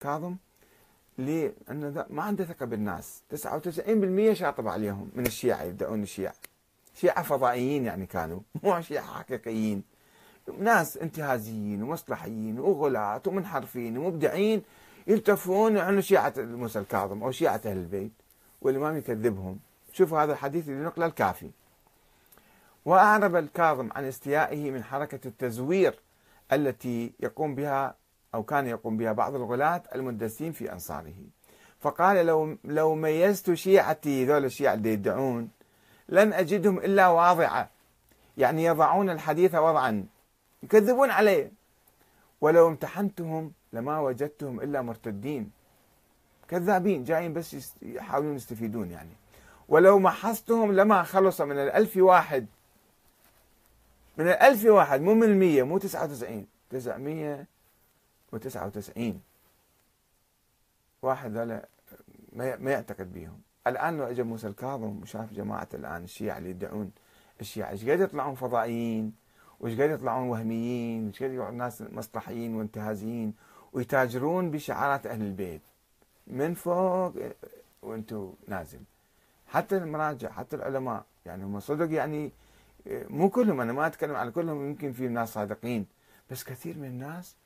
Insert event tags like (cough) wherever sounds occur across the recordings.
كاظم لأنه ما عنده ثقة بالناس. 99% شاطب عليهم من الشيعة يبدأون الشيعة. شيعة فضائيين يعني كانوا (laughs) مو شيعة حقيقيين. ناس انتهازيين ومصلحيين وغلاة ومنحرفين ومبدعين يلتفون عن شيعة موسى الكاظم أو شيعة أهل البيت والإمام يكذبهم. شوفوا هذا الحديث اللي نقله الكافي. وأعرب الكاظم عن استيائه من حركة التزوير التي يقوم بها أو كان يقوم بها بعض الغلاة المندسين في أنصاره. فقال لو لو ميزت شيعتي ذول الشيعة اللي يدعون لن أجدهم إلا واضعة. يعني يضعون الحديث وضعا يكذبون عليه. ولو امتحنتهم لما وجدتهم إلا مرتدين. كذابين جايين بس يحاولون يستفيدون يعني. ولو محصتهم لما خلص من الألف واحد. من الألف واحد مو من المية مو تسعة وتسعين تسعمية وتسعة وتسعين. واحد ذولا ما يعتقد بهم الآن لو أجى موسى الكاظم وشاف جماعة الآن الشيعة اللي يدعون الشيعة إيش قد يطلعون فضائيين؟ وإيش قد يطلعون وهميين؟ وايش قد يطلعون ناس مصلحيين وانتهازيين ويتاجرون بشعارات أهل البيت. من فوق وأنتم نازل. حتى المراجع حتى العلماء يعني هم صدق يعني مو كلهم أنا ما أتكلم عن كلهم يمكن في ناس صادقين. بس كثير من الناس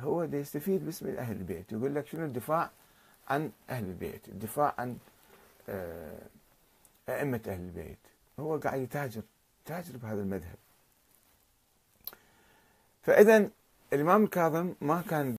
هو دا يستفيد باسم أهل البيت. يقول لك شنو الدفاع عن أهل البيت؟ الدفاع عن آه، أئمة أهل البيت. هو قاعد يتاجر تاجر بهذا المذهب. فاذا الإمام الكاظم ما كان